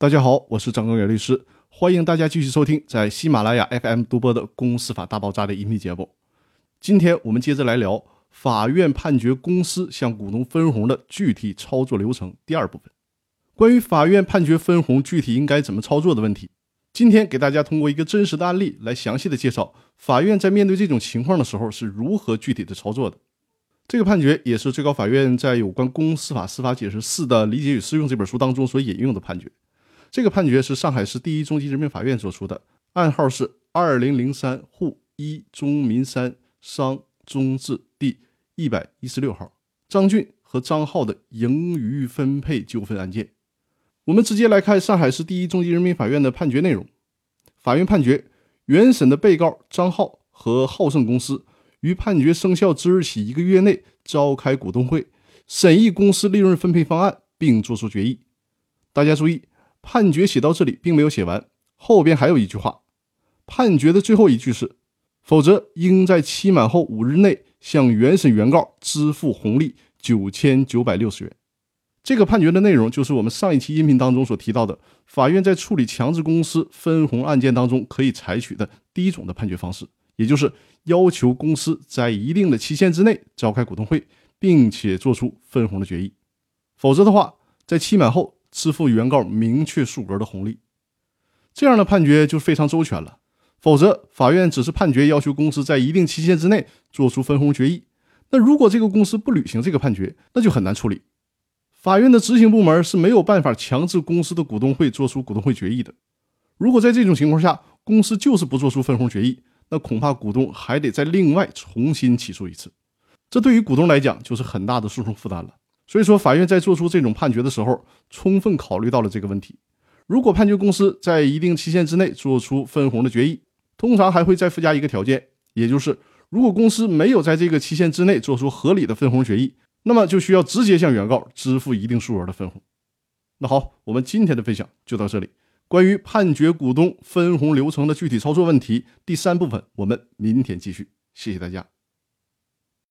大家好，我是张根源律师，欢迎大家继续收听在喜马拉雅 FM 独播的《公司法大爆炸》的音频节目。今天我们接着来聊法院判决公司向股东分红的具体操作流程第二部分。关于法院判决分红具体应该怎么操作的问题，今天给大家通过一个真实的案例来详细的介绍法院在面对这种情况的时候是如何具体的操作的。这个判决也是最高法院在有关《公司法司法解释四的理解与适用》这本书当中所引用的判决。这个判决是上海市第一中级人民法院作出的，案号是二零零三沪一中民三商中字第一百一十六号，张俊和张浩的盈余分配纠纷案件。我们直接来看上海市第一中级人民法院的判决内容。法院判决，原审的被告张浩和浩盛公司于判决生效之日起一个月内召开股东会，审议公司利润分配方案，并作出决议。大家注意，判决写到这里并没有写完，后边还有一句话。判决的最后一句是：否则应在期满后五日内向原审原告支付红利九千九百六十元。这个判决的内容就是我们上一期音频当中所提到的，法院在处理强制公司分红案件当中可以采取的第一种的判决方式，也就是要求公司在一定的期限之内召开股东会，并且做出分红的决议，否则的话，在期满后支付原告明确数额的红利。这样的判决就非常周全了。否则，法院只是判决要求公司在一定期限之内做出分红决议，那如果这个公司不履行这个判决，那就很难处理。法院的执行部门是没有办法强制公司的股东会做出股东会决议的。如果在这种情况下，公司就是不做出分红决议，那恐怕股东还得再另外重新起诉一次，这对于股东来讲就是很大的诉讼负担了。所以说，法院在做出这种判决的时候，充分考虑到了这个问题。如果判决公司在一定期限之内做出分红的决议，通常还会再附加一个条件，也就是如果公司没有在这个期限之内做出合理的分红决议。那么就需要直接向原告支付一定数额的分红。那好，我们今天的分享就到这里。关于判决股东分红流程的具体操作问题，第三部分我们明天继续。谢谢大家。